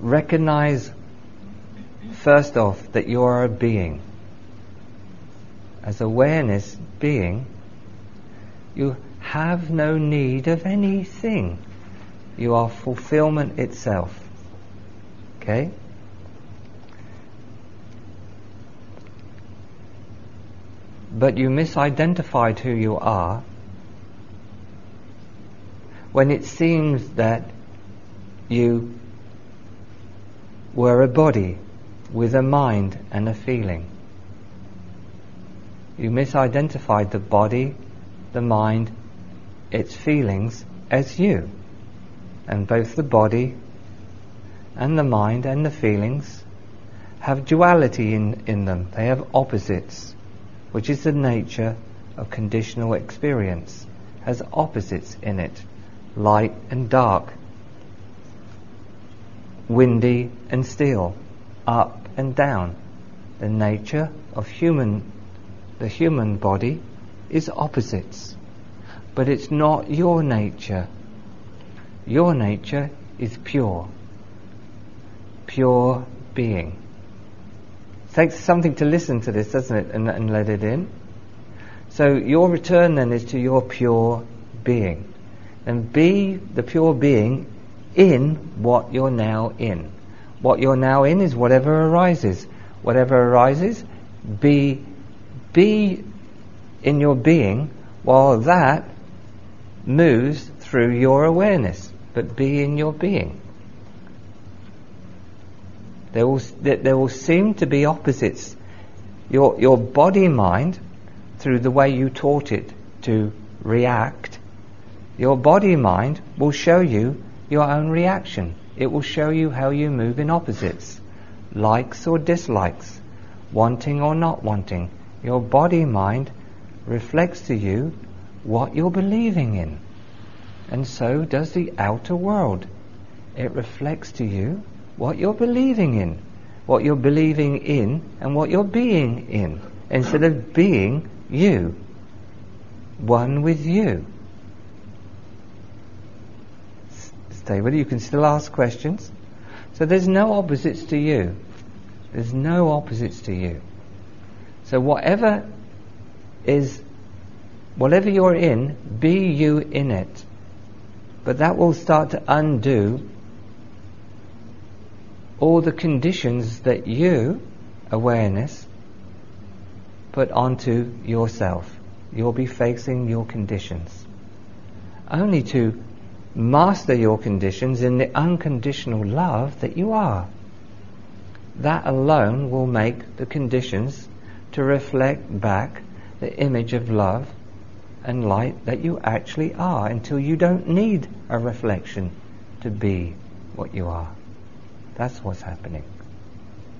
recognize first off that you are a being. As awareness being, you have no need of anything. You are fulfillment itself. Okay? But you misidentified who you are when it seems that you were a body with a mind and a feeling. You misidentified the body, the mind, its feelings as you. And both the body and the mind and the feelings have duality in, in them. They have opposites, which is the nature of conditional experience, has opposites in it, light and dark, windy and still, up and down. The nature of human, the human body is opposites. But it's not your nature. Your nature is pure. Pure being. It takes something to listen to this, doesn't it, and, and let it in. So your return then is to your pure being. And be the pure being in what you're now in. What you're now in is whatever arises. Whatever arises, be, be in your being while that moves through your awareness, but be in your being. There will, there will seem to be opposites. Your, your body mind, through the way you taught it to react, your body mind will show you your own reaction. It will show you how you move in opposites, likes or dislikes, wanting or not wanting. Your body mind reflects to you what you're believing in. And so does the outer world. It reflects to you what you're believing in, what you're believing in, and what you're being in, instead of being you, one with you. It. You can still ask questions. So there's no opposites to you. There's no opposites to you. So whatever is, whatever you're in, be you in it. But that will start to undo all the conditions that you, awareness, put onto yourself. You'll be facing your conditions. Only to master your conditions in the unconditional love that you are. That alone will make the conditions to reflect back the image of love and light that you actually are until you don't need a reflection to be what you are. That's what's happening.